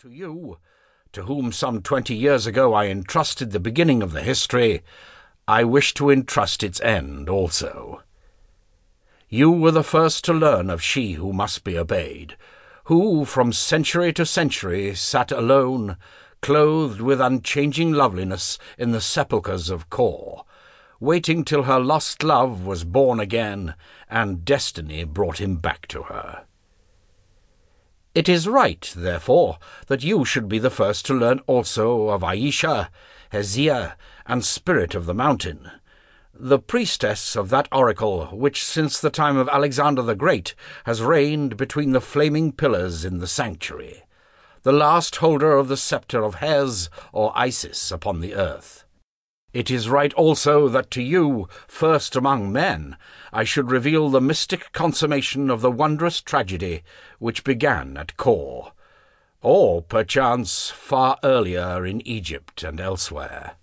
To you, to whom some twenty years ago I entrusted the beginning of the history, I wish to entrust its end also. You were the first to learn of she who must be obeyed, who from century to century sat alone, clothed with unchanging loveliness in the sepulchres of Kor, waiting till her lost love was born again, and destiny brought him back to her. It is right, therefore, that you should be the first to learn also of Ayesha, Hesea, and Spirit of the Mountain, the priestess of that oracle which since the time of Alexander the Great has reigned between the flaming pillars in the sanctuary, the last holder of the sceptre of Hes or Isis upon the earth. It is right also that to you, first among men, I should reveal the mystic consummation of the wondrous tragedy which began at Kor, or perchance far earlier in Egypt and elsewhere.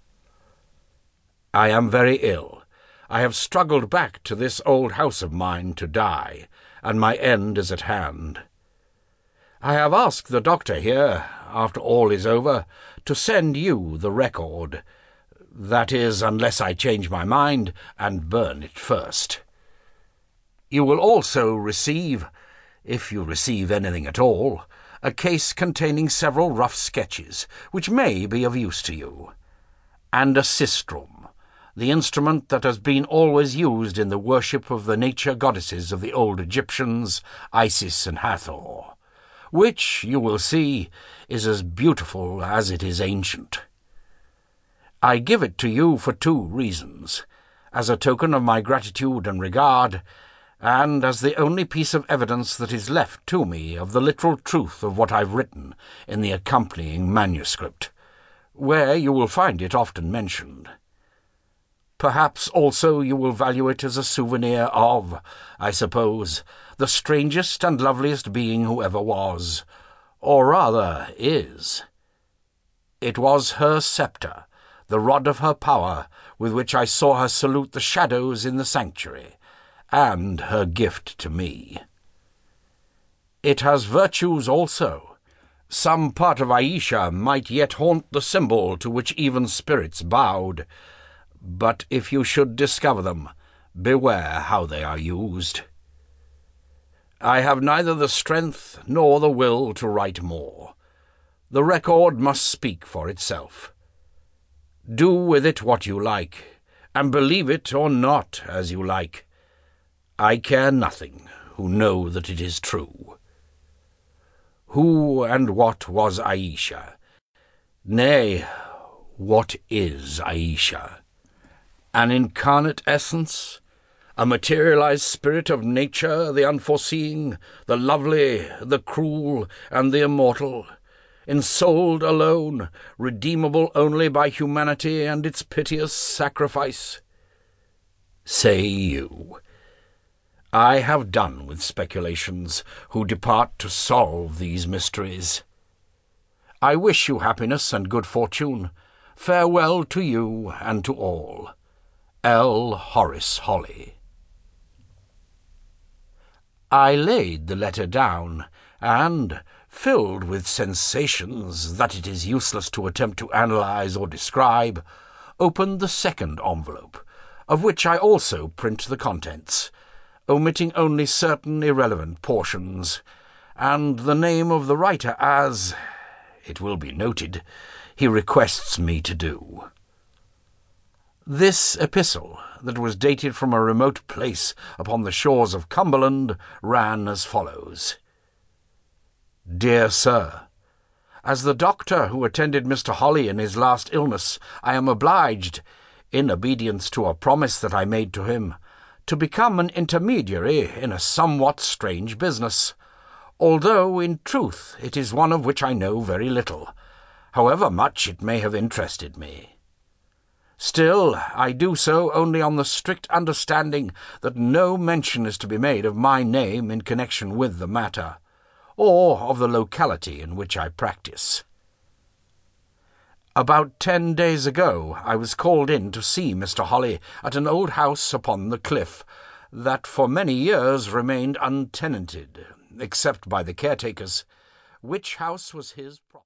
I am very ill. I have struggled back to this old house of mine to die, and my end is at hand. I have asked the doctor here, after all is over, to send you the record that is, unless I change my mind and burn it first. You will also receive, if you receive anything at all, a case containing several rough sketches, which may be of use to you, and a sistrum, the instrument that has been always used in the worship of the nature goddesses of the old Egyptians, Isis and Hathor, which, you will see, is as beautiful as it is ancient. I give it to you for two reasons as a token of my gratitude and regard, and as the only piece of evidence that is left to me of the literal truth of what I've written in the accompanying manuscript, where you will find it often mentioned. Perhaps also you will value it as a souvenir of, I suppose, the strangest and loveliest being who ever was, or rather is. It was her sceptre the rod of her power, with which I saw her salute the shadows in the sanctuary, and her gift to me. It has virtues also. Some part of Ayesha might yet haunt the symbol to which even spirits bowed, but if you should discover them, beware how they are used. I have neither the strength nor the will to write more. The record must speak for itself. Do with it what you like, and believe it or not as you like. I care nothing, who know that it is true. Who and what was Ayesha? Nay, what is Ayesha? An incarnate essence? A materialized spirit of nature, the unforeseeing, the lovely, the cruel, and the immortal? Ensouled alone, redeemable only by humanity and its piteous sacrifice? Say you. I have done with speculations who depart to solve these mysteries. I wish you happiness and good fortune. Farewell to you and to all. L. Horace Holly. I laid the letter down, and, filled with sensations that it is useless to attempt to analyze or describe, opened the second envelope, of which I also print the contents, omitting only certain irrelevant portions, and the name of the writer as, it will be noted, he requests me to do. This epistle, that was dated from a remote place upon the shores of Cumberland, ran as follows. Dear Sir, As the doctor who attended Mr. Holly in his last illness, I am obliged, in obedience to a promise that I made to him, to become an intermediary in a somewhat strange business, although in truth it is one of which I know very little, however much it may have interested me. Still, I do so only on the strict understanding that no mention is to be made of my name in connection with the matter or of the locality in which I practice. About ten days ago I was called in to see Mr. Holly at an old house upon the cliff that for many years remained untenanted, except by the caretakers, which house was his property.